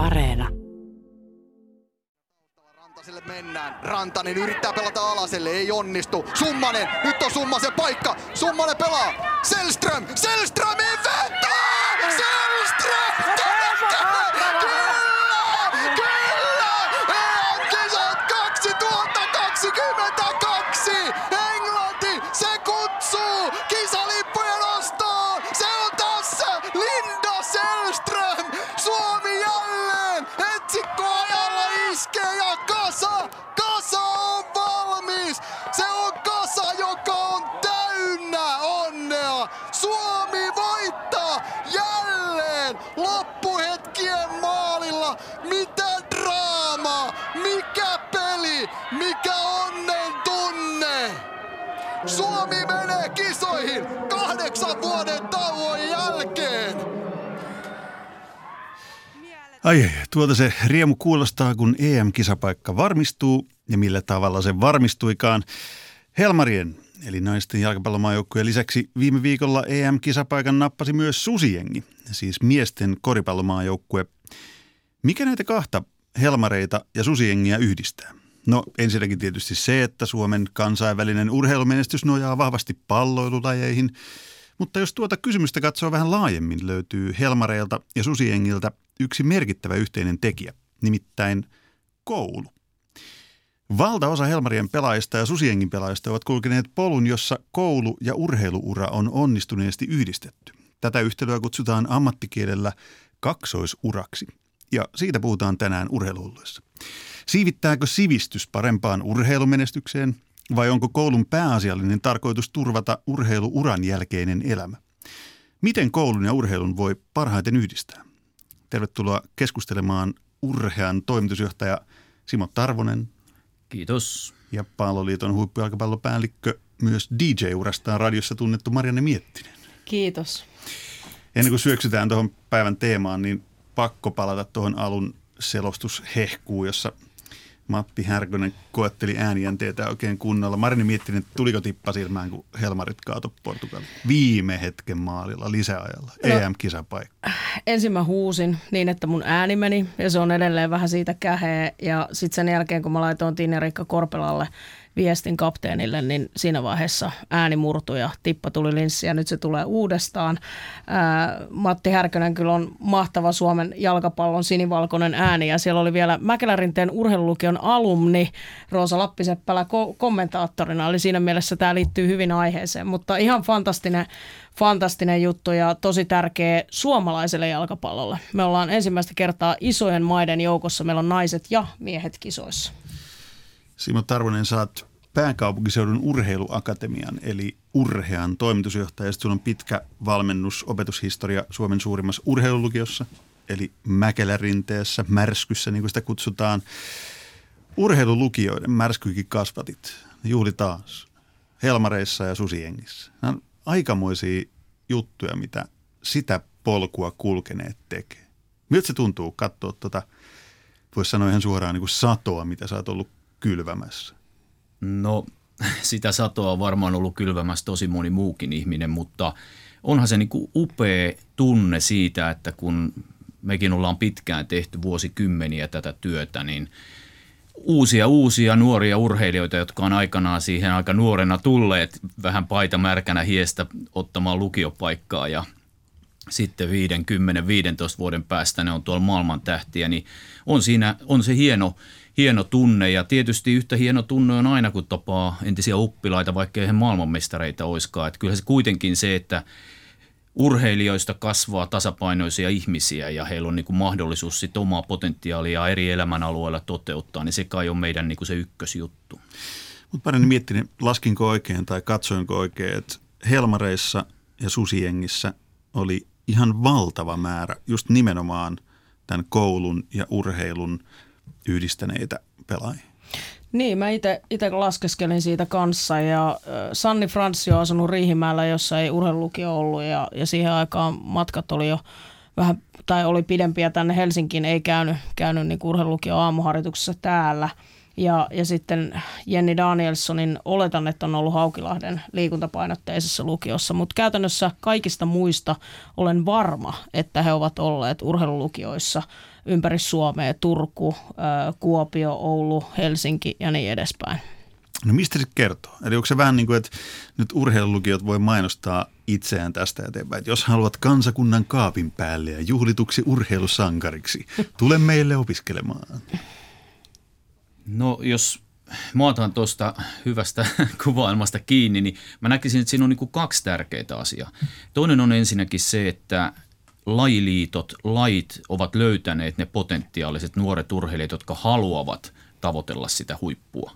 Areena. Rantaselle mennään. Rantanen yrittää pelata alaselle, ei onnistu. Summanen, nyt on Summasen paikka. Summanen pelaa. Selström, Selström ei! Selström! Ai, tuota se riemu kuulostaa, kun EM-kisapaikka varmistuu ja millä tavalla se varmistuikaan. Helmarien, eli naisten jalkapallomaajoukkueen lisäksi viime viikolla EM-kisapaikan nappasi myös Susiengi, siis miesten koripallomaajoukkue. Mikä näitä kahta Helmareita ja Susiengiä yhdistää? No ensinnäkin tietysti se, että Suomen kansainvälinen urheilumenestys nojaa vahvasti palloilulajeihin, mutta jos tuota kysymystä katsoo vähän laajemmin, löytyy Helmareilta ja Susiengiltä yksi merkittävä yhteinen tekijä, nimittäin koulu. Valtaosa Helmarien pelaajista ja Susiengin pelaajista ovat kulkeneet polun, jossa koulu- ja urheiluura on onnistuneesti yhdistetty. Tätä yhtälöä kutsutaan ammattikielellä kaksoisuraksi. Ja siitä puhutaan tänään urheiluulluissa. Siivittääkö sivistys parempaan urheilumenestykseen vai onko koulun pääasiallinen tarkoitus turvata urheiluuran jälkeinen elämä? Miten koulun ja urheilun voi parhaiten yhdistää? Tervetuloa keskustelemaan urhean toimitusjohtaja Simo Tarvonen Kiitos. ja Palloliiton huippujalkapallopäällikkö myös DJ-urastaan radiossa tunnettu Marianne Miettinen. Kiitos. Ennen kuin syöksytään tuohon päivän teemaan, niin pakko palata tuohon alun selostushehkuun, jossa Matti Härkönen koetteli äänijänteitä oikein kunnolla. Marini Miettinen, tuliko tippa silmään, kun Helmarit kaato Portugali viime hetken maalilla lisäajalla, No. EM-kisapaikka. Ensin mä huusin niin, että mun ääni meni ja se on edelleen vähän siitä käheä. Ja sitten sen jälkeen, kun mä laitoin Tinne-Rikka Korpelalle viestin kapteenille, niin siinä vaiheessa ääni murtui ja tippa tuli linssi ja nyt se tulee uudestaan. Ää, Matti Härkönen kyllä on mahtava Suomen jalkapallon sinivalkoinen ääni ja siellä oli vielä Mäkelärinteen urheilulukion alumni Roosa Lappiseppälä ko- kommentaattorina. Eli siinä mielessä tämä liittyy hyvin aiheeseen, mutta ihan fantastinen fantastinen juttu ja tosi tärkeä suomalaiselle jalkapallolle. Me ollaan ensimmäistä kertaa isojen maiden joukossa. Meillä on naiset ja miehet kisoissa. Simo Tarvonen, saat pääkaupunkiseudun urheiluakatemian, eli Urhean toimitusjohtaja. Sulla on pitkä valmennus, opetushistoria Suomen suurimmassa urheilulukiossa, eli Mäkelärinteessä, Märskyssä, niin kuin sitä kutsutaan. Urheilulukioiden märskykin kasvatit, juhli taas, Helmareissa ja Susiengissä. Nämä on aikamoisia juttuja, mitä sitä polkua kulkeneet tekee. Miltä se tuntuu katsoa tuota, voisi sanoa ihan suoraan niin kuin satoa, mitä sä oot ollut kylvämässä? No sitä satoa on varmaan ollut kylvämässä tosi moni muukin ihminen, mutta onhan se niin kuin upea tunne siitä, että kun mekin ollaan pitkään tehty vuosikymmeniä tätä työtä, niin uusia uusia nuoria urheilijoita, jotka on aikanaan siihen aika nuorena tulleet vähän paita märkänä hiestä ottamaan lukiopaikkaa ja sitten 50, 15 vuoden päästä ne on tuolla maailman tähtiä, niin on siinä, on se hieno, hieno tunne ja tietysti yhtä hieno tunne on aina, kun tapaa entisiä oppilaita, vaikka eihän maailmanmestareita oiskaan. Että kyllä se kuitenkin se, että urheilijoista kasvaa tasapainoisia ihmisiä ja heillä on niin mahdollisuus sit omaa potentiaalia eri elämänalueilla toteuttaa, niin se kai on meidän niin se ykkösjuttu. Mutta parin miettinyt, laskinko oikein tai katsoinko oikein, että Helmareissa ja Susiengissä oli ihan valtava määrä just nimenomaan tämän koulun ja urheilun yhdistäneitä pelaajia. Niin, mä itse laskeskelin siitä kanssa ja Sanni Franssi on asunut Riihimäellä, jossa ei urheilulukio ollut ja, ja siihen aikaan matkat oli jo vähän, tai oli pidempiä tänne Helsinkiin, ei käynyt, käynyt niin urheilulukio aamuharjoituksessa täällä. Ja, ja sitten Jenni Danielssonin oletan, että on ollut Haukilahden liikuntapainotteisessa lukiossa, mutta käytännössä kaikista muista olen varma, että he ovat olleet urheilulukioissa ympäri Suomea, Turku, Kuopio, Oulu, Helsinki ja niin edespäin. No mistä se kertoo? Eli onko se vähän niin kuin, että nyt urheilulukiot voi mainostaa itseään tästä eteenpäin, että jos haluat kansakunnan kaapin päälle ja juhlituksi urheilusankariksi, tule meille opiskelemaan. No jos mä otan tuosta hyvästä kuvailmasta kiinni, niin mä näkisin, että siinä on niin kuin kaksi tärkeää asiaa. Toinen on ensinnäkin se, että lajiliitot, lait ovat löytäneet ne potentiaaliset nuoret urheilijat, jotka haluavat tavoitella sitä huippua.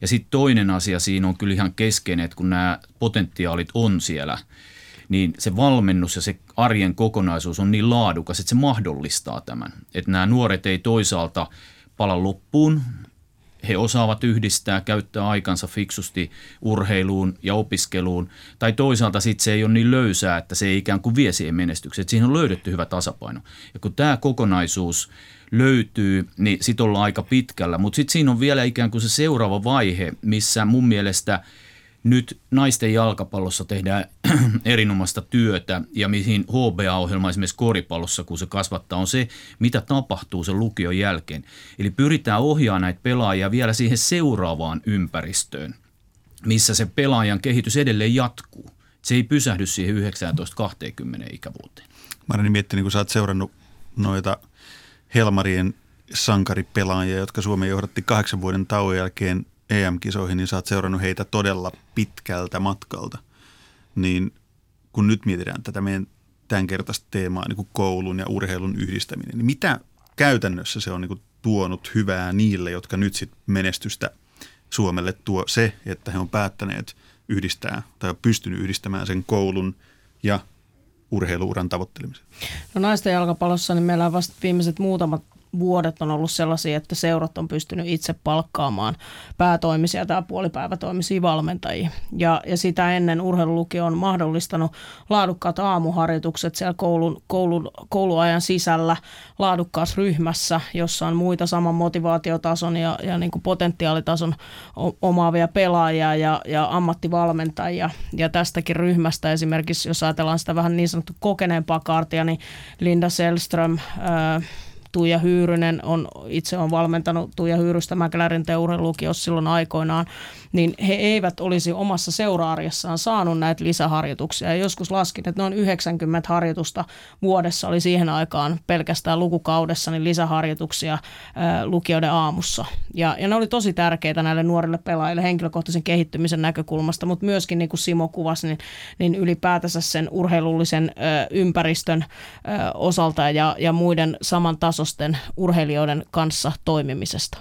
Ja sitten toinen asia siinä on kyllä ihan keskeinen, että kun nämä potentiaalit on siellä, niin se valmennus ja se arjen kokonaisuus on niin laadukas, että se mahdollistaa tämän. Että nämä nuoret ei toisaalta pala loppuun, he osaavat yhdistää, käyttää aikansa fiksusti urheiluun ja opiskeluun. Tai toisaalta sitten se ei ole niin löysää, että se ei ikään kuin vie siihen menestykseen. Siinä on löydetty hyvä tasapaino. Ja kun tämä kokonaisuus löytyy, niin sitten ollaan aika pitkällä. Mutta sitten siinä on vielä ikään kuin se seuraava vaihe, missä mun mielestä – nyt naisten jalkapallossa tehdään erinomaista työtä ja mihin HBA-ohjelma esimerkiksi koripallossa, kun se kasvattaa, on se, mitä tapahtuu sen lukion jälkeen. Eli pyritään ohjaamaan näitä pelaajia vielä siihen seuraavaan ympäristöön, missä se pelaajan kehitys edelleen jatkuu. Se ei pysähdy siihen 19-20 ikävuoteen. Mä olen miettinyt, kun sä oot seurannut noita Helmarien sankaripelaajia, jotka Suomen johdatti kahdeksan vuoden tauon jälkeen EM-kisoihin, niin sä oot seurannut heitä todella pitkältä matkalta. Niin kun nyt mietitään tätä meidän tämänkertaista teemaa, niin kuin koulun ja urheilun yhdistäminen, niin mitä käytännössä se on niin kuin tuonut hyvää niille, jotka nyt sit menestystä Suomelle tuo se, että he on päättäneet yhdistää tai pystynyt yhdistämään sen koulun ja urheiluuran tavoittelemisen? No naisten jalkapallossa niin meillä on vasta viimeiset muutamat vuodet on ollut sellaisia, että seurat on pystynyt itse palkkaamaan päätoimisia tai puolipäivätoimisia valmentajia. Ja, ja sitä ennen urheilulukio on mahdollistanut laadukkaat aamuharjoitukset siellä koulun, koulun, kouluajan sisällä laadukkaassa ryhmässä, jossa on muita saman motivaatiotason ja, ja niin kuin potentiaalitason omaavia pelaajia ja, ja ammattivalmentajia. Ja tästäkin ryhmästä esimerkiksi, jos ajatellaan sitä vähän niin sanottu kokeneempaa kaartia, niin Linda Selström, Tuija Hyyrynen on, itse on valmentanut Tuija Hyyrystä Mäkelärin teurelukiossa silloin aikoinaan, niin he eivät olisi omassa seuraarjessaan saanut näitä lisäharjoituksia. Ja joskus laskin, että noin 90 harjoitusta vuodessa oli siihen aikaan pelkästään lukukaudessa niin lisäharjoituksia lukioiden aamussa. Ja, ja ne oli tosi tärkeitä näille nuorille pelaajille henkilökohtaisen kehittymisen näkökulmasta, mutta myöskin niin kuin Simo kuvasi, niin, niin ylipäätänsä sen urheilullisen ympäristön ää, osalta ja, ja muiden saman tasosten urheilijoiden kanssa toimimisesta.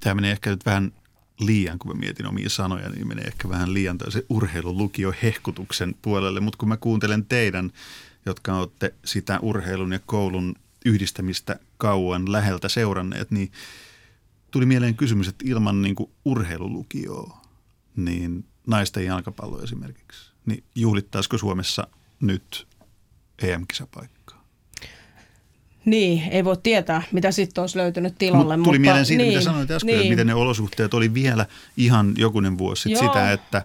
Tämä menee ehkä nyt vähän liian, kun mä mietin omia sanoja, niin menee ehkä vähän liian se urheilulukio hehkutuksen puolelle. Mutta kun mä kuuntelen teidän, jotka olette sitä urheilun ja koulun yhdistämistä kauan läheltä seuranneet, niin tuli mieleen kysymys, että ilman niin kuin urheilulukioa, niin naisten jalkapallo esimerkiksi, niin juhlittaisiko Suomessa nyt EM-kisapaikka? Niin, ei voi tietää, mitä sitten olisi löytynyt tilalle. Mut tuli mutta, mieleen siitä, niin, mitä sanoit äsken, niin. että miten ne olosuhteet oli vielä ihan jokunen vuosi sitten sitä, että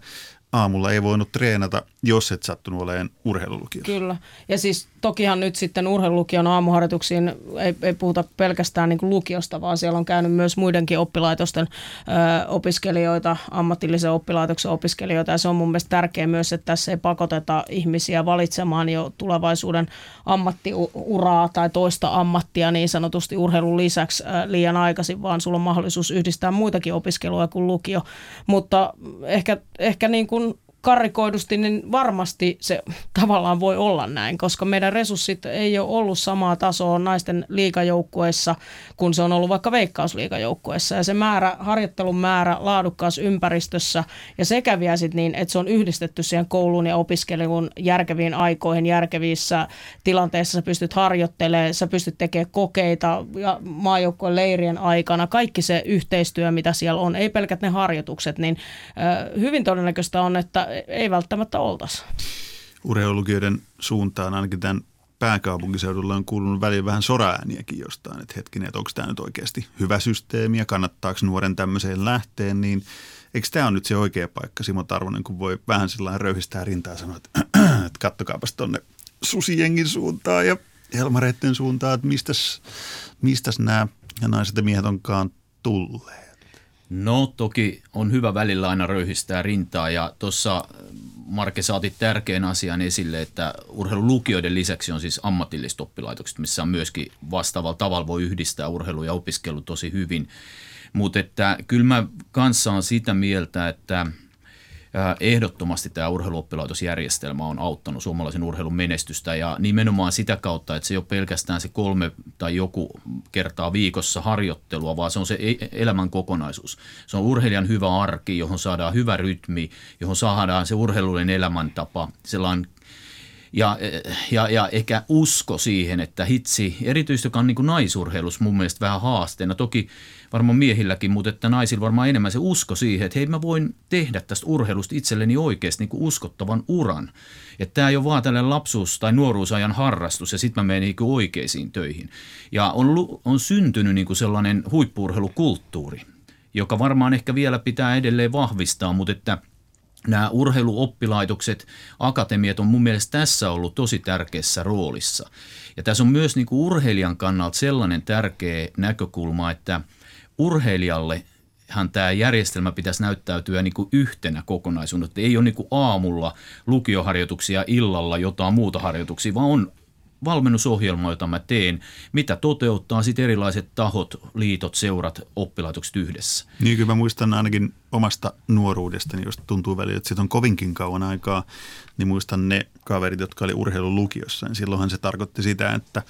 aamulla ei voinut treenata, jos et sattunut olemaan urheilulukiossa. Kyllä. Ja siis tokihan nyt sitten urheilulukion aamuharjoituksiin ei, ei puhuta pelkästään niin lukiosta, vaan siellä on käynyt myös muidenkin oppilaitosten ö, opiskelijoita, ammatillisen oppilaitoksen opiskelijoita. Ja se on mun mielestä tärkeää myös, että tässä ei pakoteta ihmisiä valitsemaan jo tulevaisuuden ammattiuraa tai toista ammattia niin sanotusti urheilun lisäksi ö, liian aikaisin, vaan sulla on mahdollisuus yhdistää muitakin opiskelua kuin lukio. Mutta ehkä, ehkä niin kuin karrikoidusti, niin varmasti se tavallaan voi olla näin, koska meidän resurssit ei ole ollut samaa tasoa naisten liikajoukkueessa, kun se on ollut vaikka veikkausliikajoukkueessa. Ja se määrä, harjoittelun määrä laadukkaassa ympäristössä ja sekä vielä sit niin, että se on yhdistetty siihen kouluun ja opiskelun järkeviin aikoihin, järkevissä tilanteissa sä pystyt harjoittelemaan, sä pystyt tekemään kokeita ja maajoukkueen leirien aikana, kaikki se yhteistyö, mitä siellä on, ei pelkät ne harjoitukset, niin hyvin todennäköistä on, että ei välttämättä oltaisi. Urheilulukijoiden suuntaan ainakin tämän pääkaupunkiseudulla on kuulunut välillä vähän soraääniäkin jostain, että hetkinen, että onko tämä nyt oikeasti hyvä systeemi ja kannattaako nuoren tämmöiseen lähteen, niin eikö tämä ole nyt se oikea paikka, Simo Tarvonen, kun voi vähän sellainen röyhistää rintaa ja sanoa, että, että kattokaapas tuonne susijengin suuntaan ja helmareiden suuntaan, että mistäs, mistäs nämä naiset ja miehet onkaan tulleet? No toki on hyvä välillä aina röyhistää rintaa ja tuossa Marke saatit tärkeän asian esille, että urheilulukioiden lisäksi on siis ammatilliset oppilaitokset, missä on myöskin vastaavalla tavalla voi yhdistää urheilu ja opiskelu tosi hyvin. Mutta että kyllä mä kanssa on sitä mieltä, että ehdottomasti tämä urheiluoppilaitosjärjestelmä on auttanut suomalaisen urheilun menestystä ja nimenomaan sitä kautta, että se ei ole pelkästään se kolme tai joku kertaa viikossa harjoittelua, vaan se on se e-, elämän kokonaisuus. Se on urheilijan hyvä arki, johon saadaan hyvä rytmi, johon saadaan se urheilullinen elämäntapa, sellainen ja, ja, ja ehkä usko siihen, että hitsi, erityisesti joka on niin naisurheilus mun mielestä vähän haasteena. Toki varmaan miehilläkin, mutta että naisilla varmaan enemmän se usko siihen, että hei mä voin tehdä tästä urheilusta itselleni oikeasti niin kuin uskottavan uran. Että tämä ei ole vaan tällainen lapsuus- tai nuoruusajan harrastus ja sitten mä menen niin oikeisiin töihin. Ja on, on syntynyt niin kuin sellainen huippuurheilukulttuuri, joka varmaan ehkä vielä pitää edelleen vahvistaa, mutta että – nämä urheiluoppilaitokset, akatemiat on mun mielestä tässä ollut tosi tärkeässä roolissa. Ja tässä on myös niin kuin urheilijan kannalta sellainen tärkeä näkökulma, että urheilijalle hän tämä järjestelmä pitäisi näyttäytyä niin kuin yhtenä kokonaisuutena. Että ei ole niin kuin aamulla lukioharjoituksia, illalla jotain muuta harjoituksia, vaan on valmennusohjelma, jota mä teen, mitä toteuttaa sitten erilaiset tahot, liitot, seurat, oppilaitokset yhdessä. Niin kyllä mä muistan ainakin omasta nuoruudestani, josta tuntuu välillä, että siitä on kovinkin kauan aikaa, niin muistan ne kaverit, jotka oli urheilulukiossa. Niin silloinhan se tarkoitti sitä, että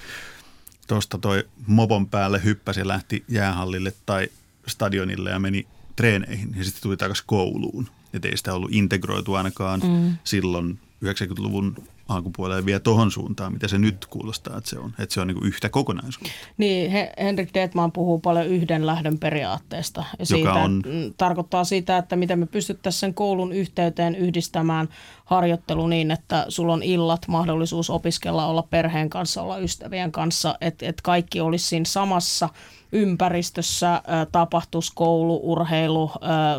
tuosta toi mopon päälle hyppäsi ja lähti jäähallille tai stadionille ja meni treeneihin ja sitten tuli takaisin kouluun. Että ei sitä ollut integroitu ainakaan mm. silloin 90-luvun alkupuolelle vielä tuohon suuntaan, mitä se nyt kuulostaa, että se on, että se on niin yhtä kokonaisuutta. Niin, Henrik Detman puhuu paljon yhden lähdön periaatteesta. Ja Joka siitä, on... Mm, tarkoittaa sitä, että miten me pystyttäisiin sen koulun yhteyteen yhdistämään harjoittelu niin, että sulla on illat, mahdollisuus opiskella, olla perheen kanssa, olla ystävien kanssa, että, että kaikki olisi siinä samassa ympäristössä, tapahtuisi koulu, urheilu,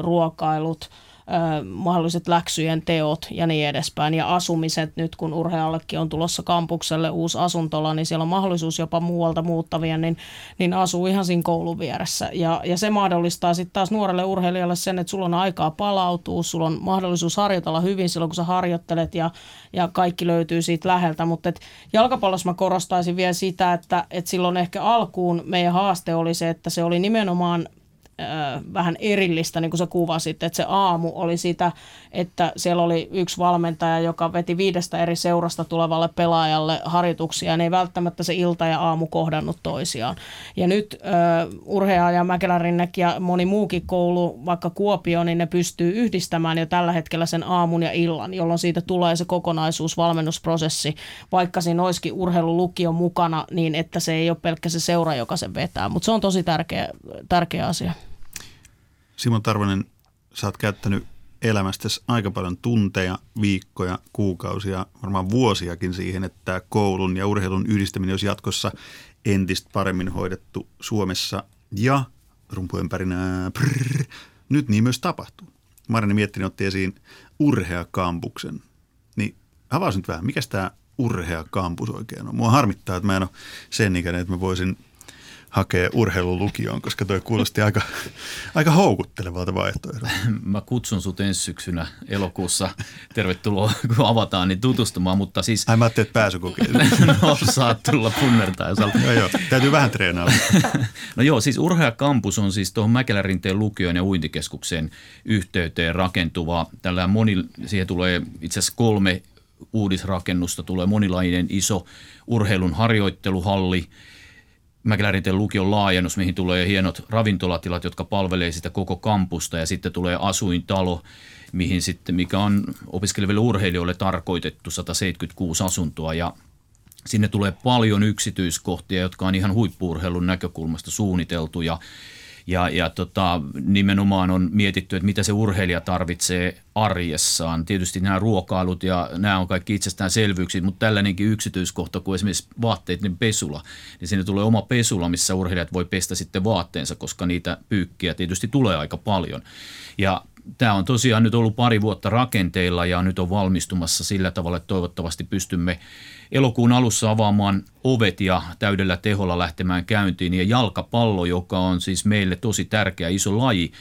ruokailut – mahdolliset läksyjen teot ja niin edespäin. Ja asumiset nyt, kun urheallekin on tulossa kampukselle uusi asuntola, niin siellä on mahdollisuus jopa muualta muuttavia, niin, niin asuu ihan siinä koulun vieressä. Ja, ja se mahdollistaa sitten taas nuorelle urheilijalle sen, että sulla on aikaa palautua, sulla on mahdollisuus harjoitella hyvin silloin, kun sä harjoittelet ja, ja kaikki löytyy siitä läheltä. Mutta jalkapallossa mä korostaisin vielä sitä, että, että silloin ehkä alkuun meidän haaste oli se, että se oli nimenomaan – vähän erillistä, niin kuin sä kuvasit, että se aamu oli sitä, että siellä oli yksi valmentaja, joka veti viidestä eri seurasta tulevalle pelaajalle harjoituksia, ne ei välttämättä se ilta ja aamu kohdannut toisiaan. Ja nyt uh, Urhea ja Mäkelärinnek ja moni muukin koulu, vaikka Kuopio, niin ne pystyy yhdistämään jo tällä hetkellä sen aamun ja illan, jolloin siitä tulee se kokonaisuus, valmennusprosessi, vaikka siinä olisikin urheilulukio mukana, niin että se ei ole pelkkä se seura, joka sen vetää. Mutta se on tosi tärkeä, tärkeä asia. Simon Tarvonen, sä oot käyttänyt elämästäsi aika paljon tunteja, viikkoja, kuukausia, varmaan vuosiakin siihen, että koulun ja urheilun yhdistäminen olisi jatkossa entistä paremmin hoidettu Suomessa ja rumpujen pärinää, prrr, nyt niin myös tapahtuu. Marini Miettinen otti esiin urheakampuksen. Niin avaa nyt vähän, mikä tämä urheakampus oikein on? Mua harmittaa, että mä en ole sen ikäinen, että mä voisin – hakee urheilulukioon, koska toi kuulosti aika, aika houkuttelevalta vaihtoehdolta. Mä kutsun sut ensi syksynä elokuussa, tervetuloa kun avataan, niin tutustumaan, mutta siis... Ai mä ajattelin, että pääsykokeilu. no saat tulla punnertaa. joo, joo, täytyy vähän treenaa. no joo, siis Urhea-kampus on siis tuohon Mäkelärinteen lukioon ja uintikeskuksen yhteyteen rakentuva. Tällä moni, siihen tulee itse asiassa kolme uudisrakennusta, tulee monilainen iso urheilun harjoitteluhalli, Mäkelärinten lukion laajennus, mihin tulee hienot ravintolatilat, jotka palvelee sitä koko kampusta ja sitten tulee asuintalo, mihin sitten, mikä on opiskeleville urheilijoille tarkoitettu 176 asuntoa ja sinne tulee paljon yksityiskohtia, jotka on ihan huippuurheilun näkökulmasta suunniteltu ja Ja, ja tota, nimenomaan on mietitty, että mitä se urheilija tarvitsee arjessaan. Tietysti nämä ruokailut ja nämä on kaikki itsestäänselvyyksiä, mutta tällainenkin yksityiskohta kuin esimerkiksi vaatteiden pesula, niin sinne tulee oma pesula, missä urheilijat voi pestä sitten vaatteensa, koska niitä pyykkiä tietysti tulee aika paljon. Ja tämä on tosiaan nyt ollut pari vuotta rakenteilla ja nyt on valmistumassa sillä tavalla, että toivottavasti pystymme elokuun alussa avaamaan ovet ja täydellä teholla lähtemään käyntiin. Ja jalkapallo, joka on siis meille tosi tärkeä iso laji,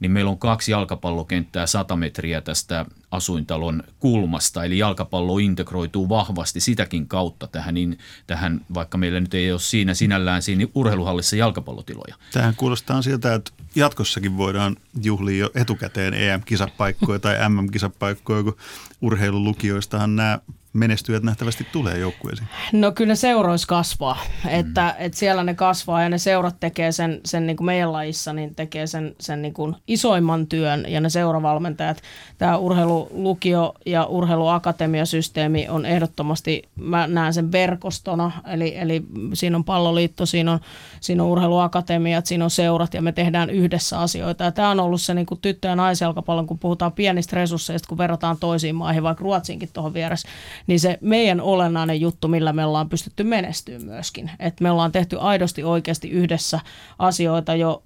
niin meillä on kaksi jalkapallokenttää 100 metriä tästä asuintalon kulmasta. Eli jalkapallo integroituu vahvasti sitäkin kautta tähän, niin, tähän vaikka meillä nyt ei ole siinä sinällään siinä urheiluhallissa jalkapallotiloja. Tähän kuulostaa siltä, että jatkossakin voidaan juhlia jo etukäteen EM-kisapaikkoja tai MM-kisapaikkoja, kun urheilulukioistahan nämä menestyjät nähtävästi tulee joukkueisiin? No kyllä ne seuroissa kasvaa, mm. että, että siellä ne kasvaa ja ne seurat tekee sen, sen niin kuin meidän lajissa, niin tekee sen, sen niin kuin isoimman työn ja ne seuravalmentajat. Tämä urheilulukio ja urheiluakatemiasysteemi on ehdottomasti, mä näen sen verkostona, eli, eli siinä on palloliitto, siinä on, siinä on urheiluakatemiat, siinä on seurat ja me tehdään yhdessä asioita. Ja tämä on ollut se niin kuin tyttö- ja naisjalkapallon, kun puhutaan pienistä resursseista, kun verrataan toisiin maihin, vaikka Ruotsinkin tuohon vieressä, niin se meidän olennainen juttu, millä me ollaan pystytty menestyä myöskin. Että me ollaan tehty aidosti oikeasti yhdessä asioita jo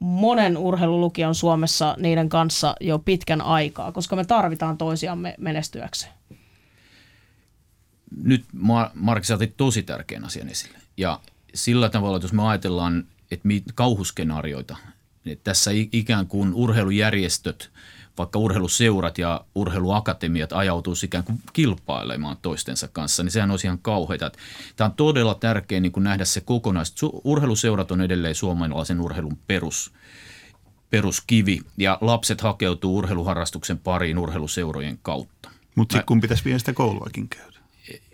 monen urheilulukion Suomessa niiden kanssa jo pitkän aikaa, koska me tarvitaan toisiamme menestyäkseen. Nyt Mark, sä tosi tärkeän asian esille. Ja sillä tavalla, että jos me ajatellaan, että kauhuskenaarioita, että tässä ikään kuin urheilujärjestöt – vaikka urheiluseurat ja urheiluakatemiat ajautuu ikään kuin kilpailemaan toistensa kanssa, niin sehän olisi ihan kauheita. Tämä on todella tärkeää niin kuin nähdä se kokonaisuus. Urheiluseurat on edelleen suomalaisen urheilun perus, peruskivi ja lapset hakeutuu urheiluharrastuksen pariin urheiluseurojen kautta. Mutta sitten kun pitäisi vielä sitä kouluakin käydä.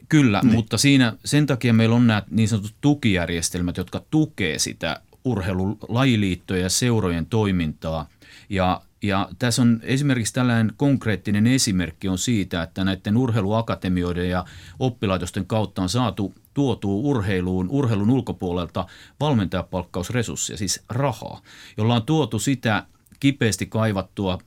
Kyllä, niin. mutta siinä, sen takia meillä on nämä niin sanotut tukijärjestelmät, jotka tukee sitä urheilulajiliittoja ja seurojen toimintaa. Ja ja tässä on esimerkiksi tällainen konkreettinen esimerkki on siitä, että näiden urheiluakatemioiden ja oppilaitosten kautta on saatu tuotua urheiluun, urheilun ulkopuolelta valmentajapalkkausresursseja, siis rahaa, jolla on tuotu sitä kipeästi kaivattua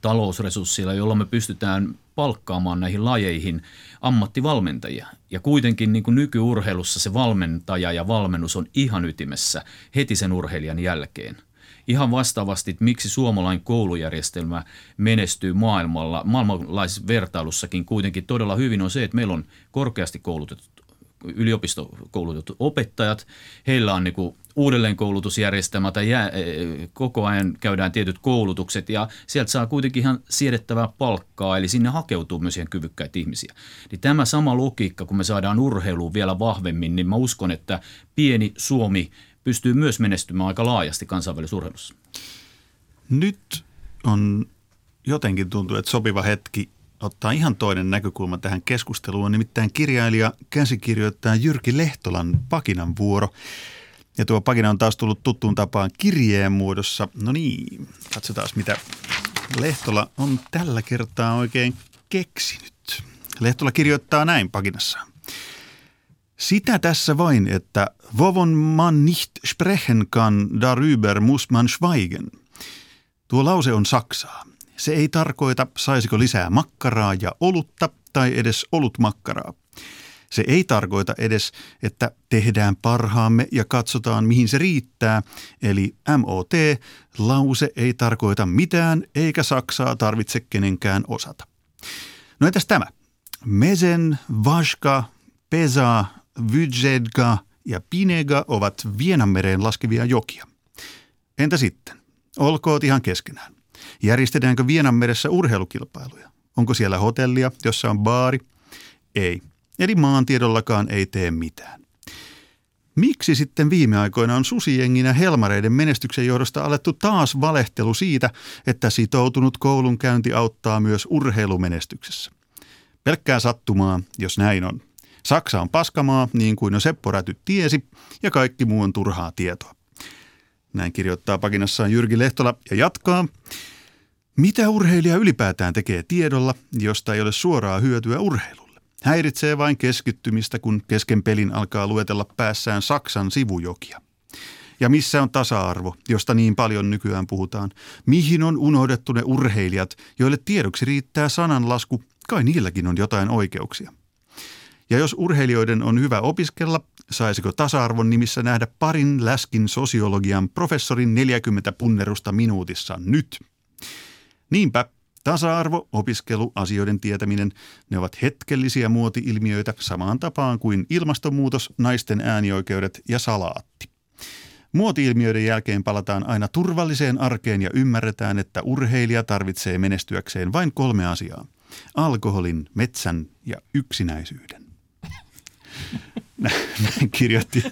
talousresurssilla, jolla me pystytään palkkaamaan näihin lajeihin ammattivalmentajia. Ja kuitenkin niin kuin nykyurheilussa se valmentaja ja valmennus on ihan ytimessä heti sen urheilijan jälkeen – ihan vastaavasti, että miksi suomalainen koulujärjestelmä menestyy maailmalla, maailmanlaisessa vertailussakin kuitenkin todella hyvin on se, että meillä on korkeasti koulutetut yliopistokoulutetut opettajat. Heillä on niin kuin uudelleenkoulutusjärjestelmä tai jää, e, koko ajan käydään tietyt koulutukset ja sieltä saa kuitenkin ihan siedettävää palkkaa, eli sinne hakeutuu myös ihan kyvykkäitä ihmisiä. Niin tämä sama logiikka, kun me saadaan urheiluun vielä vahvemmin, niin mä uskon, että pieni Suomi pystyy myös menestymään aika laajasti kansainvälisessä urheilussa. Nyt on jotenkin tuntuu, että sopiva hetki ottaa ihan toinen näkökulma tähän keskusteluun, nimittäin kirjailija, käsikirjoittaja Jyrki Lehtolan Pakinan vuoro. Ja tuo Pakina on taas tullut tuttuun tapaan kirjeen muodossa. No niin, katsotaan mitä Lehtola on tällä kertaa oikein keksinyt. Lehtola kirjoittaa näin Pakinassaan. Sitä tässä vain, että wovon man nicht sprechen kann, darüber muss man schweigen. Tuo lause on saksaa. Se ei tarkoita, saisiko lisää makkaraa ja olutta tai edes olutmakkaraa. Se ei tarkoita edes, että tehdään parhaamme ja katsotaan mihin se riittää, eli MOT, lause ei tarkoita mitään eikä saksaa tarvitse kenenkään osata. No entäs tämä? Mesen, Vaska, Pesa, Vyjedga ja Pinega ovat Vienanmereen laskevia jokia. Entä sitten? Olkoot ihan keskenään. Järjestetäänkö Vienanmeressä urheilukilpailuja? Onko siellä hotellia, jossa on baari? Ei. Eli maantiedollakaan ei tee mitään. Miksi sitten viime aikoina on susijenginä Helmareiden menestyksen johdosta alettu taas valehtelu siitä, että sitoutunut koulunkäynti auttaa myös urheilumenestyksessä? Pelkkää sattumaa, jos näin on. Saksa on paskamaa, niin kuin jo Seppo Räty tiesi, ja kaikki muu on turhaa tietoa. Näin kirjoittaa pakinassaan Jyrki Lehtola ja jatkaa. Mitä urheilija ylipäätään tekee tiedolla, josta ei ole suoraa hyötyä urheilulle? Häiritsee vain keskittymistä, kun kesken pelin alkaa luetella päässään Saksan sivujokia. Ja missä on tasa-arvo, josta niin paljon nykyään puhutaan? Mihin on unohdettu ne urheilijat, joille tiedoksi riittää sananlasku, kai niilläkin on jotain oikeuksia? Ja jos urheilijoiden on hyvä opiskella, saisiko tasa-arvon nimissä nähdä parin läskin sosiologian professorin 40 punnerusta minuutissa nyt? Niinpä Tasa-arvo, opiskelu, asioiden tietäminen, ne ovat hetkellisiä muoti-ilmiöitä samaan tapaan kuin ilmastonmuutos, naisten äänioikeudet ja salaatti. Muoti-ilmiöiden jälkeen palataan aina turvalliseen arkeen ja ymmärretään, että urheilija tarvitsee menestyäkseen vain kolme asiaa. Alkoholin, metsän ja yksinäisyyden. Näin kirjoitti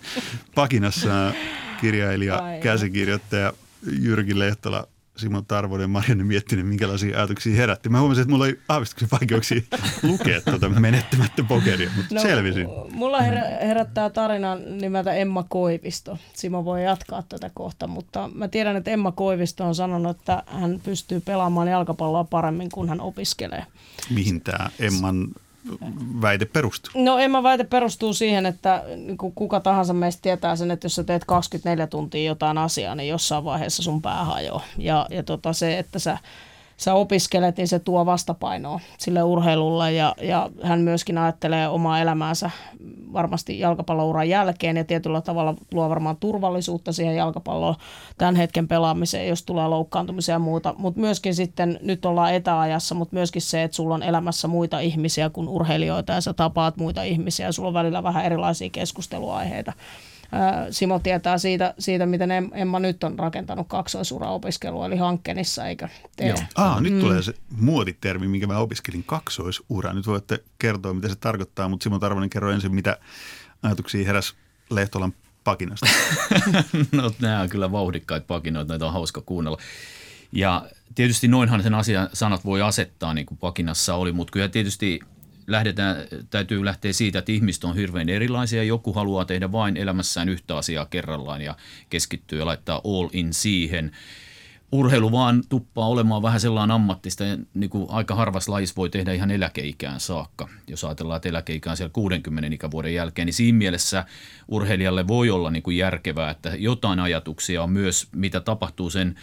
Pakinassa kirjailija, käsikirjoittaja Jyrki Lehtola Simon Tarvonen ja Marianne miettinyt, minkälaisia ajatuksia herätti. Mä huomasin, että mulla oli aavistuksen vaikeuksia lukea tuota menettämättä pokeria, mutta no, selvisin. Mulla herättää tarina nimeltä Emma Koivisto. Simo voi jatkaa tätä kohta, mutta mä tiedän, että Emma Koivisto on sanonut, että hän pystyy pelaamaan jalkapalloa paremmin, kun hän opiskelee. Mihin tämä Emman väite perustuu? No Emma väite perustuu siihen, että niin kuka tahansa meistä tietää sen, että jos sä teet 24 tuntia jotain asiaa, niin jossain vaiheessa sun pää hajoaa. Ja, ja tota se, että sä sä opiskelet, niin se tuo vastapainoa sille urheilulle ja, ja hän myöskin ajattelee omaa elämäänsä varmasti jalkapallouran jälkeen ja tietyllä tavalla luo varmaan turvallisuutta siihen jalkapalloon tämän hetken pelaamiseen, jos tulee loukkaantumisia ja muuta. Mutta myöskin sitten, nyt ollaan etäajassa, mutta myöskin se, että sulla on elämässä muita ihmisiä kuin urheilijoita ja sä tapaat muita ihmisiä ja sulla on välillä vähän erilaisia keskusteluaiheita. Simo tietää siitä, siitä, miten Emma nyt on rakentanut kaksoisuraopiskelua, eli hankkeenissa, eikö tee? Joo. Aa, nyt mm. tulee se muoditermi, minkä mä opiskelin, kaksoisura. Nyt voitte kertoa, mitä se tarkoittaa, mutta Simo Tarvonen, kerro ensin, mitä ajatuksia heräs Lehtolan pakinasta. no nämä on kyllä vauhdikkaita pakinoita, näitä on hauska kuunnella. Ja tietysti noinhan sen asian sanat voi asettaa, niin kuin pakinassa oli, mutta kyllä tietysti lähdetään, täytyy lähteä siitä, että ihmiset on hirveän erilaisia. Joku haluaa tehdä vain elämässään yhtä asiaa kerrallaan ja keskittyä ja laittaa all in siihen. Urheilu vaan tuppaa olemaan vähän sellainen ammattista, niin kuin aika harvas lajis voi tehdä ihan eläkeikään saakka. Jos ajatellaan, että eläkeikä on siellä 60 ikävuoden jälkeen, niin siinä mielessä urheilijalle voi olla niin kuin järkevää, että jotain ajatuksia on myös, mitä tapahtuu sen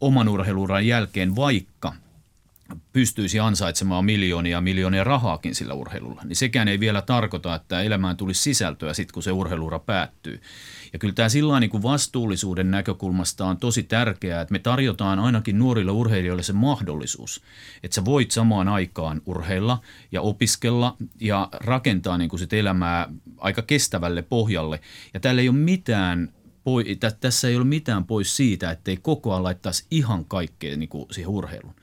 oman urheiluuran jälkeen, vaikka pystyisi ansaitsemaan miljoonia miljoonia rahaakin sillä urheilulla, niin sekään ei vielä tarkoita, että elämään tulisi sisältöä sitten, kun se urheiluura päättyy. Ja kyllä tämä sillä niin vastuullisuuden näkökulmasta on tosi tärkeää, että me tarjotaan ainakin nuorille urheilijoille se mahdollisuus, että sä voit samaan aikaan urheilla ja opiskella ja rakentaa niin kuin sit elämää aika kestävälle pohjalle. Ja täällä ei ole mitään tässä ei ole mitään pois siitä, että ei koko ajan laittaisi ihan kaikkea niin kuin siihen urheiluun.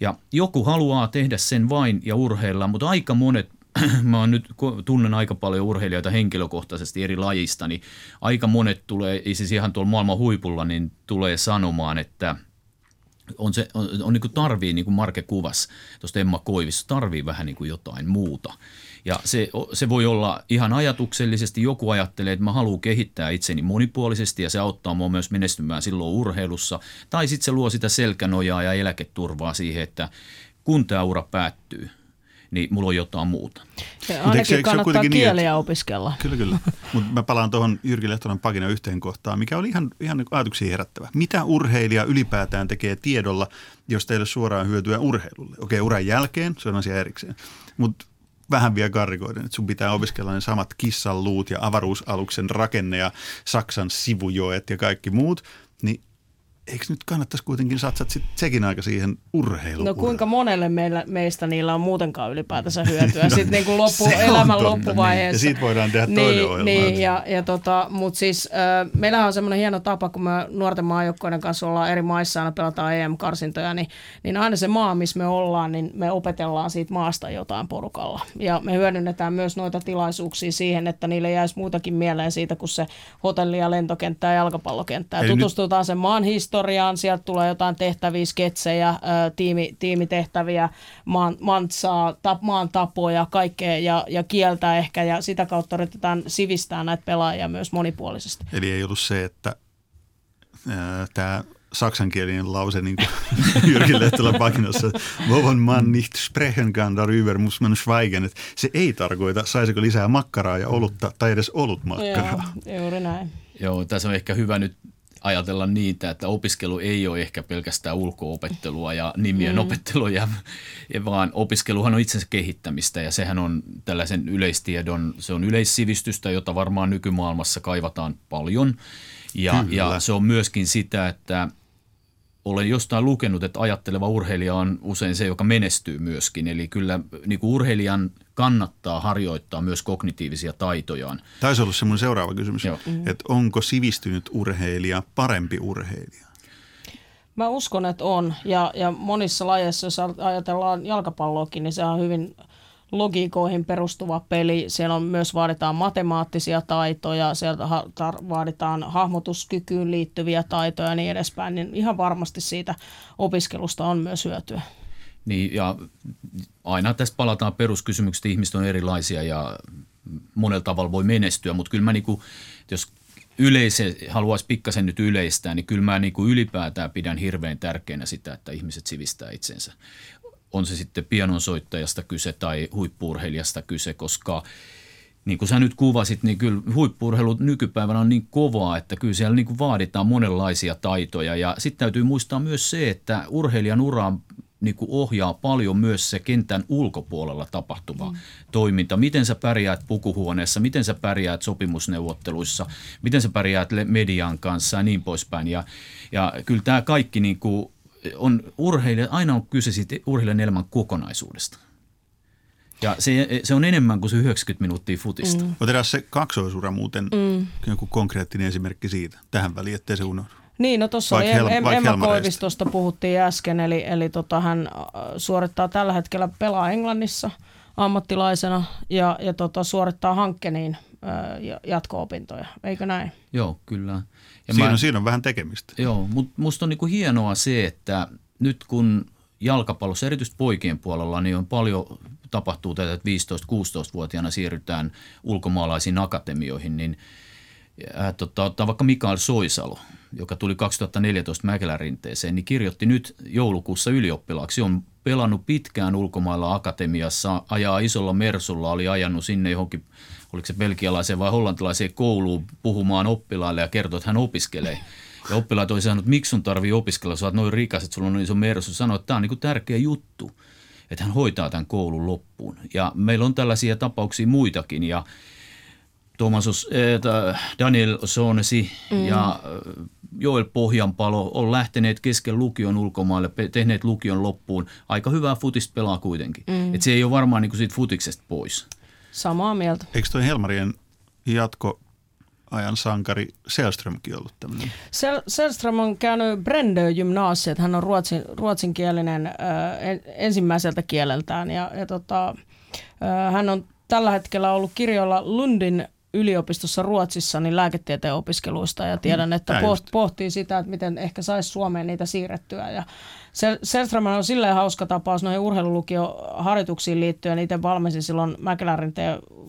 Ja joku haluaa tehdä sen vain ja urheilla, mutta aika monet mä oon nyt, tunnen aika paljon urheilijoita henkilökohtaisesti eri lajista, niin aika monet tulee, siis ihan tuolla maailman huipulla, niin tulee sanomaan, että on se, on, on niin kuin tarvii, niin kuin Marke kuvasi tuosta Emma Koivissa, tarvii vähän niin kuin jotain muuta. Ja se, se voi olla ihan ajatuksellisesti, joku ajattelee, että mä haluan kehittää itseni monipuolisesti ja se auttaa mua myös menestymään silloin urheilussa. Tai sitten se luo sitä selkänojaa ja eläketurvaa siihen, että kun tämä ura päättyy, niin mulla on jotain muuta. Ja ainakin eikö, eikö kannattaa kieliä niin, opiskella. Kyllä, kyllä. Mutta mä palaan tuohon Jyrki Lehtonen pagina yhteen kohtaan, mikä oli ihan, ihan niin ajatuksia herättävä. Mitä urheilija ylipäätään tekee tiedolla, jos teille suoraan hyötyä urheilulle? Okei, uran jälkeen, se on asia erikseen. Mutta vähän vielä karrikoiden, että sun pitää opiskella ne samat kissan luut ja avaruusaluksen rakenne ja Saksan sivujoet ja kaikki muut, niin eikö nyt kannattaisi kuitenkin satsata sit sekin aika siihen urheiluun? No kuinka monelle meillä, meistä niillä on muutenkaan ylipäätänsä hyötyä no, sitten niin kuin loppu, elämän totta, loppuvaiheessa. Niin. Ja siitä voidaan tehdä niin, toinen ohjelma. Niin, ja, ja tota, mutta siis äh, meillähän on semmoinen hieno tapa, kun me nuorten maajoukkoiden kanssa ollaan eri maissa, aina pelataan EM-karsintoja, niin, niin aina se maa, missä me ollaan, niin me opetellaan siitä maasta jotain porukalla. Ja me hyödynnetään myös noita tilaisuuksia siihen, että niille jäisi muutakin mieleen siitä, kuin se hotelli ja lentokenttä ja jalkapallokenttä. Ja tutustutaan nyt... sen maan historiaan historiaan, sieltä tulee jotain tehtäviä, sketsejä, tiimi, tiimitehtäviä, maan, mantsaa, tap, maan tapoja, kaikkea ja, ja kieltä ehkä ja sitä kautta yritetään sivistää näitä pelaajia myös monipuolisesti. Eli ei ollut se, että tämä saksankielinen lause, niin kuin Jyrki Lehtola pakinassa, Wovon man nicht sprechen kann darüber, muss man schweigen. Että se ei tarkoita, saisiko lisää makkaraa ja olutta tai edes olut makkaraa. Joo, juuri näin. Joo, tässä on ehkä hyvä nyt ajatella niitä, että opiskelu ei ole ehkä pelkästään ulkoopettelua ja nimien mm. opettelua, ja, vaan opiskeluhan on itsensä kehittämistä ja sehän on tällaisen yleistiedon, se on yleissivistystä, jota varmaan nykymaailmassa kaivataan paljon. Ja, ja se on myöskin sitä, että olen jostain lukenut, että ajatteleva urheilija on usein se, joka menestyy myöskin. Eli kyllä niin kuin urheilijan kannattaa harjoittaa myös kognitiivisia taitojaan. Taisi olla se mun seuraava kysymys, Joo. että onko sivistynyt urheilija parempi urheilija? Mä uskon, että on. Ja, ja monissa lajeissa, jos ajatellaan jalkapalloakin, niin se on hyvin logiikoihin perustuva peli. Siellä on myös vaaditaan matemaattisia taitoja, sieltä ha- tar- vaaditaan hahmotuskykyyn liittyviä taitoja ja niin edespäin. Niin ihan varmasti siitä opiskelusta on myös hyötyä. Niin ja aina tässä palataan peruskysymykset, ihmiset on erilaisia ja monella tavalla voi menestyä, mutta kyllä mä niinku, jos yleise, haluaisi pikkasen nyt yleistää, niin kyllä mä niinku ylipäätään pidän hirveän tärkeänä sitä, että ihmiset sivistää itsensä. On se sitten pianonsoittajasta kyse tai huippuurheilijasta kyse, koska niin kuin sä nyt kuvasit, niin kyllä huippuurheilu nykypäivänä on niin kovaa, että kyllä siellä niin kuin vaaditaan monenlaisia taitoja. Ja sitten täytyy muistaa myös se, että urheilijan uraan niin kuin ohjaa paljon myös se kentän ulkopuolella tapahtuva mm. toiminta. Miten sä pärjäät pukuhuoneessa, miten sä pärjäät sopimusneuvotteluissa, miten sä pärjäät median kanssa ja niin poispäin. Ja, ja kyllä tämä kaikki niin kuin on urheilija, aina on kyse siitä urheilijan elämän kokonaisuudesta. Ja se, se on enemmän kuin se 90 minuuttia futista. Mm. Otetaan se kaksoisura muuten, mm. joku konkreettinen esimerkki siitä tähän väliin, ettei se unohdu. Niin, no tuossa oli Hel- Emma Helmareista. Koivistosta puhuttiin äsken, eli, eli tota, hän äh, suorittaa tällä hetkellä pelaa Englannissa ammattilaisena ja, ja tota, suorittaa hankkeniin jatko-opintoja, eikö näin? Joo, kyllä. Ja siinä, mä, on, siinä on vähän tekemistä. Joo, mutta musta on niinku hienoa se, että nyt kun jalkapallossa, erityisesti poikien puolella, niin on paljon tapahtuu tätä, että 15-16-vuotiaana siirrytään ulkomaalaisiin akatemioihin, niin äh, tota, ottaa vaikka Mikael Soisalo – joka tuli 2014 Mäkelärinteeseen, niin kirjoitti nyt joulukuussa ylioppilaaksi. On pelannut pitkään ulkomailla akatemiassa, ajaa isolla Mersulla, oli ajanut sinne johonkin, oliko se belgialaiseen vai hollantilaiseen kouluun puhumaan oppilaille ja kertoi, että hän opiskelee. Ja oppilaat oli sanonut, että miksi sun tarvii opiskella, sä oot noin rikas, että sulla on noin iso Mersu. Sanoi, että tämä on niin tärkeä juttu, että hän hoitaa tämän koulun loppuun. Ja meillä on tällaisia tapauksia muitakin ja Thomas, äh, Daniel Sonesi mm. ja Joel Pohjanpalo on lähteneet kesken lukion ulkomaille, tehneet lukion loppuun. Aika hyvää futista pelaa kuitenkin. Mm. Et se ei ole varmaan niin kuin siitä futiksesta pois. Samaa mieltä. Eikö toi Helmarien jatko ajan sankari Selströmkin ollut tämmöinen? Sel- Selström on käynyt Brendö gymnasiet. Hän on ruotsin, ruotsinkielinen äh, ensimmäiseltä kieleltään ja, ja tota, äh, hän on tällä hetkellä ollut kirjoilla Lundin yliopistossa Ruotsissa niin lääketieteen opiskeluista ja tiedän, mm, että poht, pohtii sitä, että miten ehkä saisi Suomeen niitä siirrettyä. Ja Selström on silleen hauska tapaus noihin urheilulukioharjoituksiin liittyen. Itse valmisin silloin Mäkelärin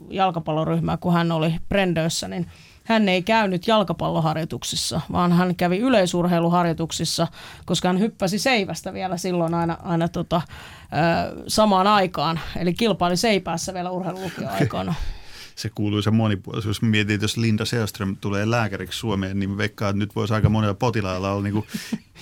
jalkapalloryhmää, kun hän oli Brendössä, niin hän ei käynyt jalkapalloharjoituksissa, vaan hän kävi yleisurheiluharjoituksissa, koska hän hyppäsi seivästä vielä silloin aina, aina tota, ö, samaan aikaan. Eli kilpaili seipäässä vielä urheilulukioaikoina. se kuuluisa monipuolisuus. Mietin, että jos Linda Selström tulee lääkäriksi Suomeen, niin veikkaan, että nyt voisi aika monella potilailla olla niin kuin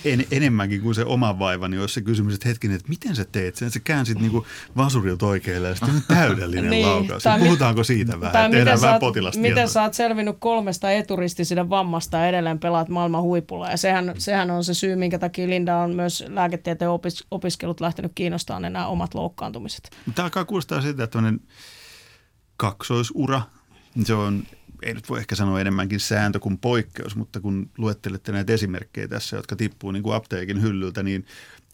en, enemmänkin kuin se oma vaiva, niin olisi se kysymys, että hetkinen, että miten sä teet sen? Sä käänsit niin kuin vasurilta oikealle ja sitten täydellinen niin, laukaus. Puhutaanko mit, siitä vähän? Tai miten, vähän oot, miten sä oot selvinnyt kolmesta eturistisiden vammasta ja edelleen pelaat maailman huipulla. Ja sehän, sehän on se syy, minkä takia Linda on myös lääketieteen opis, opiskelut lähtenyt kiinnostamaan nämä omat loukkaantumiset. Tämä alkaa kuulostaa siltä, että kaksoisura. Se on, ei nyt voi ehkä sanoa enemmänkin sääntö kuin poikkeus, mutta kun luettelette näitä esimerkkejä tässä, jotka tippuu niin kuin apteekin hyllyltä, niin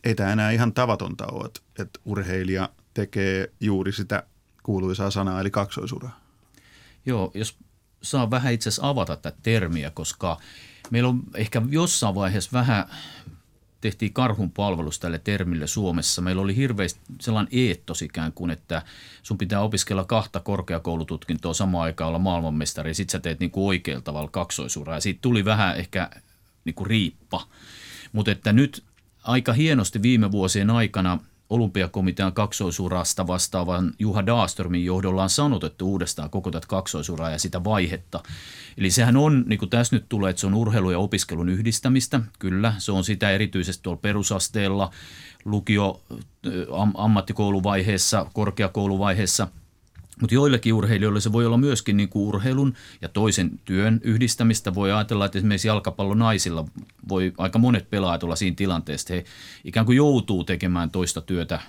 ei tämä enää ihan tavatonta ole, että, että urheilija tekee juuri sitä kuuluisaa sanaa, eli kaksoisuraa. Joo, jos saa vähän itse asiassa avata tätä termiä, koska meillä on ehkä jossain vaiheessa vähän tehtiin karhun palvelus tälle termille Suomessa. Meillä oli hirveästi sellainen eettos ikään kuin, että sun pitää opiskella kahta korkeakoulututkintoa samaan aikaan olla maailmanmestari ja sit sä teet niin kuin oikealla tavalla kaksoisuraa. Ja siitä tuli vähän ehkä niin kuin riippa. Mutta että nyt aika hienosti viime vuosien aikana olympiakomitean kaksoisurasta vastaavan Juha Daastormin johdolla on sanotettu uudestaan koko tätä kaksoisuraa ja sitä vaihetta. Eli sehän on, niin kuin tässä nyt tulee, että se on urheilu- ja opiskelun yhdistämistä. Kyllä, se on sitä erityisesti tuolla perusasteella, lukio, am, ammattikouluvaiheessa, korkeakouluvaiheessa – mutta joillekin urheilijoille se voi olla myöskin niin kuin urheilun ja toisen työn yhdistämistä. Voi ajatella, että esimerkiksi jalkapallonaisilla voi aika monet pelaajat olla siinä tilanteessa, että he ikään kuin joutuu tekemään toista työtä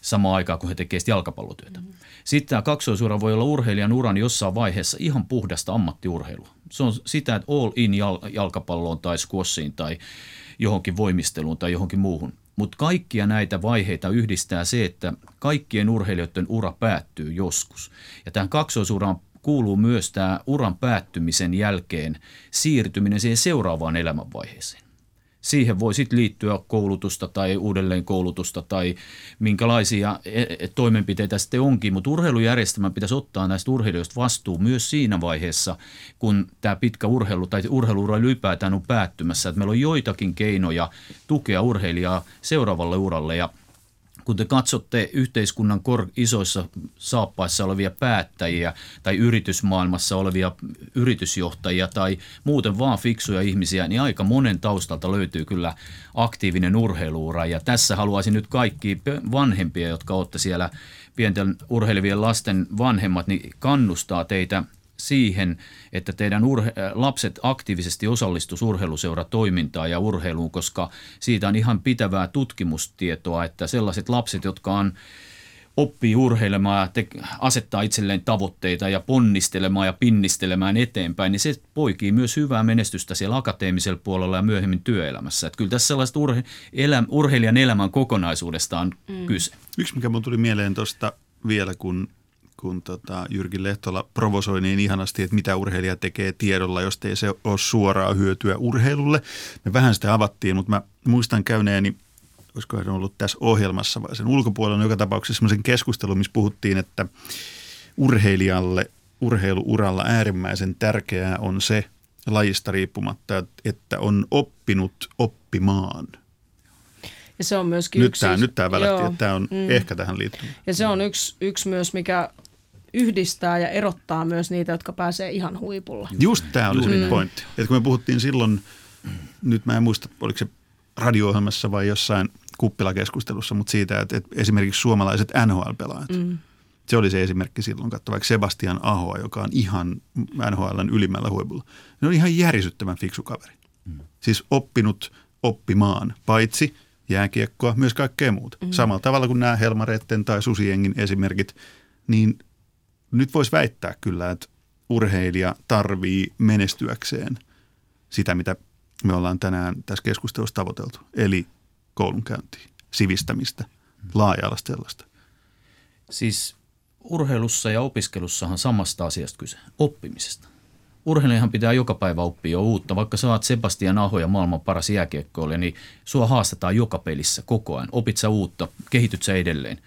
samaan aikaan, kun he tekevät jalkapallotyötä. Mm-hmm. Sitten tämä kaksoisura voi olla urheilijan uran jossain vaiheessa ihan puhdasta ammattiurheilua. Se on sitä, että all in jalkapalloon tai squashiin tai johonkin voimisteluun tai johonkin muuhun. Mutta kaikkia näitä vaiheita yhdistää se, että kaikkien urheilijoiden ura päättyy joskus. Ja tähän kaksoisuraan kuuluu myös tämä uran päättymisen jälkeen siirtyminen siihen seuraavaan elämänvaiheeseen. Siihen voi sitten liittyä koulutusta tai uudelleenkoulutusta tai minkälaisia e, e, toimenpiteitä sitten onkin, mutta urheilujärjestelmän pitäisi ottaa näistä urheilijoista vastuu myös siinä vaiheessa, kun tämä pitkä urheilu tai urheiluura ylipäätään on päättymässä. Että meillä on joitakin keinoja tukea urheilijaa seuraavalle uralle ja – kun te katsotte yhteiskunnan kor- isoissa saappaissa olevia päättäjiä tai yritysmaailmassa olevia yritysjohtajia tai muuten vaan fiksuja ihmisiä, niin aika monen taustalta löytyy kyllä aktiivinen urheiluura. Ja tässä haluaisin nyt kaikki vanhempia, jotka olette siellä pienten urheilevien lasten vanhemmat, niin kannustaa teitä – siihen, että teidän urhe- äh, lapset aktiivisesti osallistuisivat urheiluseuratoimintaan ja urheiluun, koska siitä on ihan pitävää tutkimustietoa, että sellaiset lapset, jotka on oppii urheilemaan ja te- asettaa itselleen tavoitteita ja ponnistelemaan ja pinnistelemään eteenpäin, niin se poikii myös hyvää menestystä siellä akateemisella puolella ja myöhemmin työelämässä. Että kyllä tässä sellaista urhe- elä- urheilijan elämän kokonaisuudesta on mm. kyse. Yksi, mikä mun tuli mieleen tuosta vielä, kun kun tota Jyrki Lehtola provosoi niin ihanasti, että mitä urheilija tekee tiedolla, jos ei se ole suoraa hyötyä urheilulle. Me vähän sitä avattiin, mutta mä muistan käyneeni, olisiko se ollut tässä ohjelmassa vai sen ulkopuolella, joka tapauksessa sellaisen keskustelun, missä puhuttiin, että urheilijalle urheiluuralla äärimmäisen tärkeää on se lajista riippumatta, että on oppinut oppimaan – ja se on myöskin nyt yksi... Tämä, nyt tämä välätti, että tämä on mm. ehkä tähän liittynyt. Ja se on yksi, yksi myös, mikä yhdistää ja erottaa myös niitä, jotka pääsee ihan huipulla. Just tämä oli se mm. pointti. Että kun me puhuttiin silloin, nyt mä en muista, oliko se radio-ohjelmassa vai jossain kuppilakeskustelussa, mutta siitä, että, että esimerkiksi suomalaiset NHL-pelaajat, mm. se oli se esimerkki silloin, katso vaikka Sebastian Ahoa, joka on ihan NHLn ylimmällä huipulla. Ne on ihan järisyttävän fiksu kaveri. Mm. Siis oppinut oppimaan, paitsi jääkiekkoa, myös kaikkea muuta. Mm. Samalla tavalla kuin nämä Helmaretten tai Susiengin esimerkit, niin nyt voisi väittää kyllä, että urheilija tarvii menestyäkseen sitä, mitä me ollaan tänään tässä keskustelussa tavoiteltu, eli koulunkäyntiä, sivistämistä, laaja-alaista. Siis urheilussa ja opiskelussahan samasta asiasta kyse, oppimisesta. Urheilijahan pitää joka päivä oppia jo uutta. Vaikka sä oot Sebastian Aho ja maailman paras jääkiekkoilija, niin sua haastetaan joka pelissä koko ajan. Opit sä uutta, kehityt sä edelleen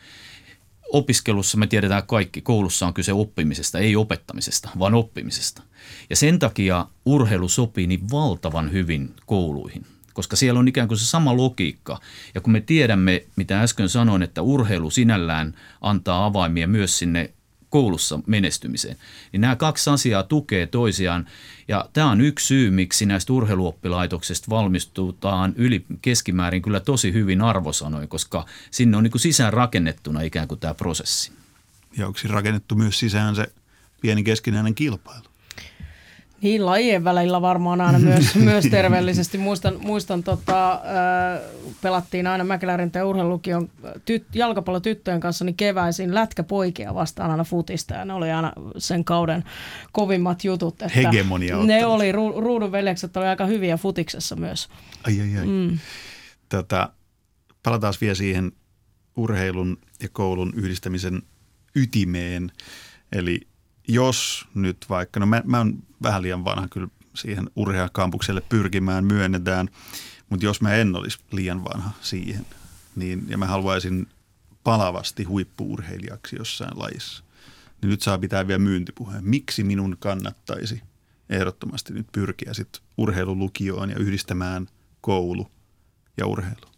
opiskelussa me tiedetään kaikki, koulussa on kyse oppimisesta, ei opettamisesta, vaan oppimisesta. Ja sen takia urheilu sopii niin valtavan hyvin kouluihin, koska siellä on ikään kuin se sama logiikka. Ja kun me tiedämme, mitä äsken sanoin, että urheilu sinällään antaa avaimia myös sinne koulussa menestymiseen. Niin nämä kaksi asiaa tukee toisiaan ja tämä on yksi syy, miksi näistä urheiluoppilaitoksista valmistutaan yli keskimäärin kyllä tosi hyvin arvosanoin, koska sinne on niin kuin sisään rakennettuna ikään kuin tämä prosessi. Ja onko rakennettu myös sisään se pieni keskinäinen kilpailu? Niin, lajien välillä varmaan aina myös, myös terveellisesti. Muistan, muistan tota, pelattiin aina Mäkelärin ja urheilukion tyt, jalkapallotyttöjen kanssa niin keväisin lätkäpoikia vastaan aina futista. Ja ne oli aina sen kauden kovimmat jutut. Että Hegemonia Ne oli, ru, ruudun veljekset oli aika hyviä futiksessa myös. Ai, ai, ai. Mm. Tota, palataan vielä siihen urheilun ja koulun yhdistämisen ytimeen. Eli jos nyt vaikka, no mä, mä oon vähän liian vanha kyllä siihen urheakampukselle pyrkimään, myönnetään, mutta jos mä en olisi liian vanha siihen, niin ja mä haluaisin palavasti huippuurheilijaksi jossain lajissa, niin nyt saa pitää vielä myyntipuheen. Miksi minun kannattaisi ehdottomasti nyt pyrkiä sitten urheilulukioon ja yhdistämään koulu ja urheilu?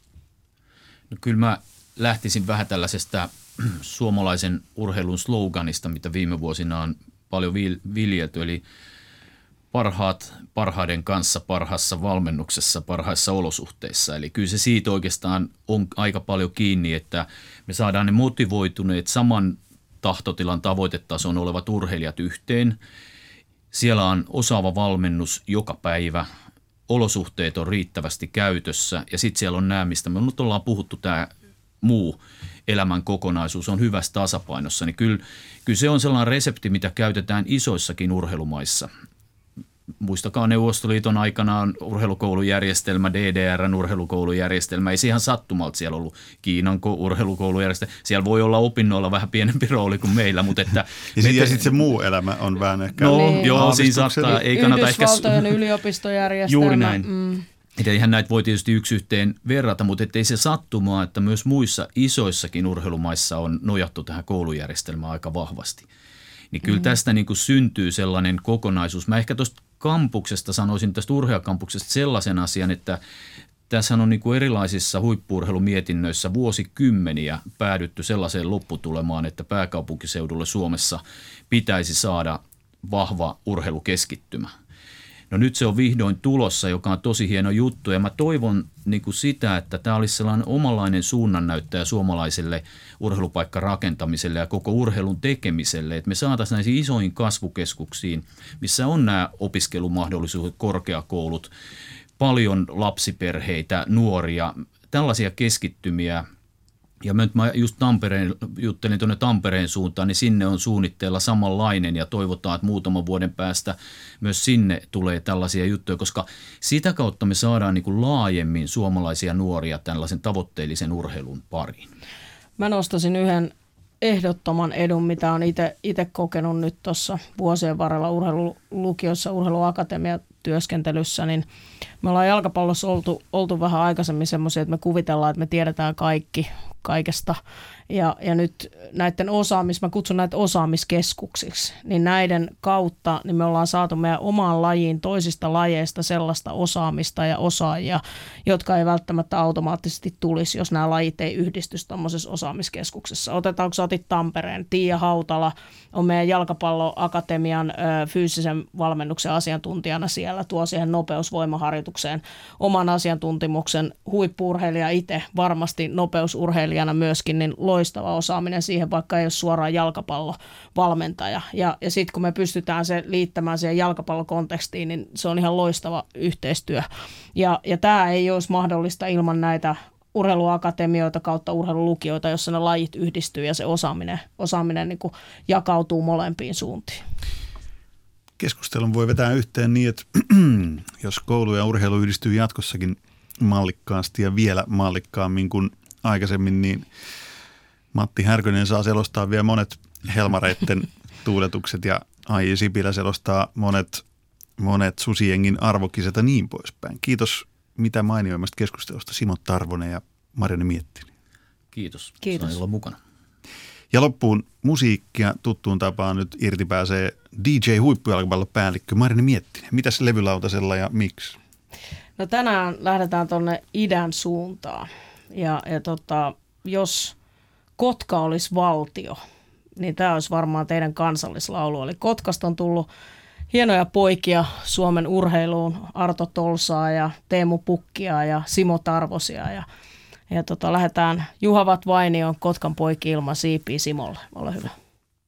No kyllä mä lähtisin vähän tällaisesta suomalaisen urheilun sloganista, mitä viime vuosina on paljon viljelty, eli parhaat parhaiden kanssa parhaassa valmennuksessa, parhaissa olosuhteissa. Eli kyllä se siitä oikeastaan on aika paljon kiinni, että me saadaan ne motivoituneet saman tahtotilan tavoitetason olevat urheilijat yhteen. Siellä on osaava valmennus joka päivä, olosuhteet on riittävästi käytössä ja sitten siellä on nämä, mistä me nyt ollaan puhuttu, tämä muu elämän kokonaisuus on hyvässä tasapainossa, niin kyllä, kyllä se on sellainen resepti, mitä käytetään isoissakin urheilumaissa muistakaa Neuvostoliiton aikanaan urheilukoulujärjestelmä, DDRn urheilukoulujärjestelmä, ei se ihan sattumalta siellä ollut Kiinan urheilukoulujärjestelmä. Siellä voi olla opinnoilla vähän pienempi rooli kuin meillä, mutta että... ja, ja sitten se muu elämä on vähän ehkä... No niin. joo, siinä saattaa, ei kannata ehkä... Yhdysvaltojen yliopistojärjestelmä. Juuri näin. Mm. Että eihän näitä voi tietysti yksi yhteen verrata, mutta ei se sattumaa, että myös muissa isoissakin urheilumaissa on nojattu tähän koulujärjestelmään aika vahvasti. Niin kyllä mm-hmm. tästä niin kuin syntyy sellainen kokonaisuus. Mä ehkä tuosta kampuksesta sanoisin tästä urheakampuksesta sellaisen asian, että tässä on niin kuin erilaisissa huippuurheilumietinnöissä vuosikymmeniä päädytty sellaiseen lopputulemaan, että pääkaupunkiseudulle Suomessa pitäisi saada vahva urheilukeskittymä – No nyt se on vihdoin tulossa, joka on tosi hieno juttu. Ja mä toivon niin kuin sitä, että tämä olisi sellainen omanlainen suunnannäyttäjä suomalaiselle urheilupaikkarakentamiselle ja koko urheilun tekemiselle, että me saataisiin näihin isoihin kasvukeskuksiin, missä on nämä opiskelumahdollisuudet, korkeakoulut, paljon lapsiperheitä, nuoria, tällaisia keskittymiä – ja mä, mä just Tampereen, juttelin tuonne Tampereen suuntaan, niin sinne on suunnitteilla samanlainen ja toivotaan, että muutaman vuoden päästä myös sinne tulee tällaisia juttuja, koska sitä kautta me saadaan niin kuin laajemmin suomalaisia nuoria tällaisen tavoitteellisen urheilun pariin. Mä nostasin yhden ehdottoman edun, mitä on itse kokenut nyt tuossa vuosien varrella urheilulukiossa, urheiluakatemia työskentelyssä, niin me ollaan jalkapallossa oltu, oltu vähän aikaisemmin semmoisia, että me kuvitellaan, että me tiedetään kaikki kaikesta. Ja, ja nyt näiden osaamis, mä kutsun näitä osaamiskeskuksiksi, niin näiden kautta niin me ollaan saatu meidän omaan lajiin toisista lajeista sellaista osaamista ja osaajia, jotka ei välttämättä automaattisesti tulisi, jos nämä lajit ei yhdistys tuommoisessa osaamiskeskuksessa. Otetaanko otit Tampereen, Tiia Hautala on meidän jalkapalloakatemian ö, fyysisen valmennuksen asiantuntijana siellä, tuo siihen nopeusvoimaharjoitukseen oman asiantuntemuksen huippuurheilija itse, varmasti nopeusurheilijana myöskin, niin loistava osaaminen siihen, vaikka ei ole suoraan jalkapallovalmentaja. Ja, ja sitten kun me pystytään se liittämään siihen jalkapallokontekstiin, niin se on ihan loistava yhteistyö. Ja, ja tämä ei olisi mahdollista ilman näitä urheiluakatemioita kautta urheilulukioita, jossa ne lajit yhdistyy ja se osaaminen, osaaminen niin jakautuu molempiin suuntiin. Keskustelun voi vetää yhteen niin, että jos koulu ja urheilu yhdistyy jatkossakin mallikkaasti ja vielä mallikkaammin kuin aikaisemmin, niin Matti Härkönen saa selostaa vielä monet Helmareitten tuuletukset ja Ai Sipilä selostaa monet, monet susiengin arvokisat ja niin poispäin. Kiitos mitä mainioimmasta keskustelusta Simo Tarvonen ja Marianne Miettinen. Kiitos. Kiitos. Sain olla mukana. Ja loppuun musiikkia tuttuun tapaan nyt irti pääsee DJ päällikkö Marianne Miettinen. Mitäs levylautasella ja miksi? No tänään lähdetään tuonne idän suuntaan. Ja, ja tota, jos Kotka olisi valtio, niin tämä olisi varmaan teidän kansallislaulu. Eli Kotkasta on tullut hienoja poikia Suomen urheiluun, Arto Tolsaa ja Teemu Pukkia ja Simo Tarvosia ja ja tota, lähdetään Juhavat Vainion Kotkan poikki ilman siipiä Simolle. Ole hyvä.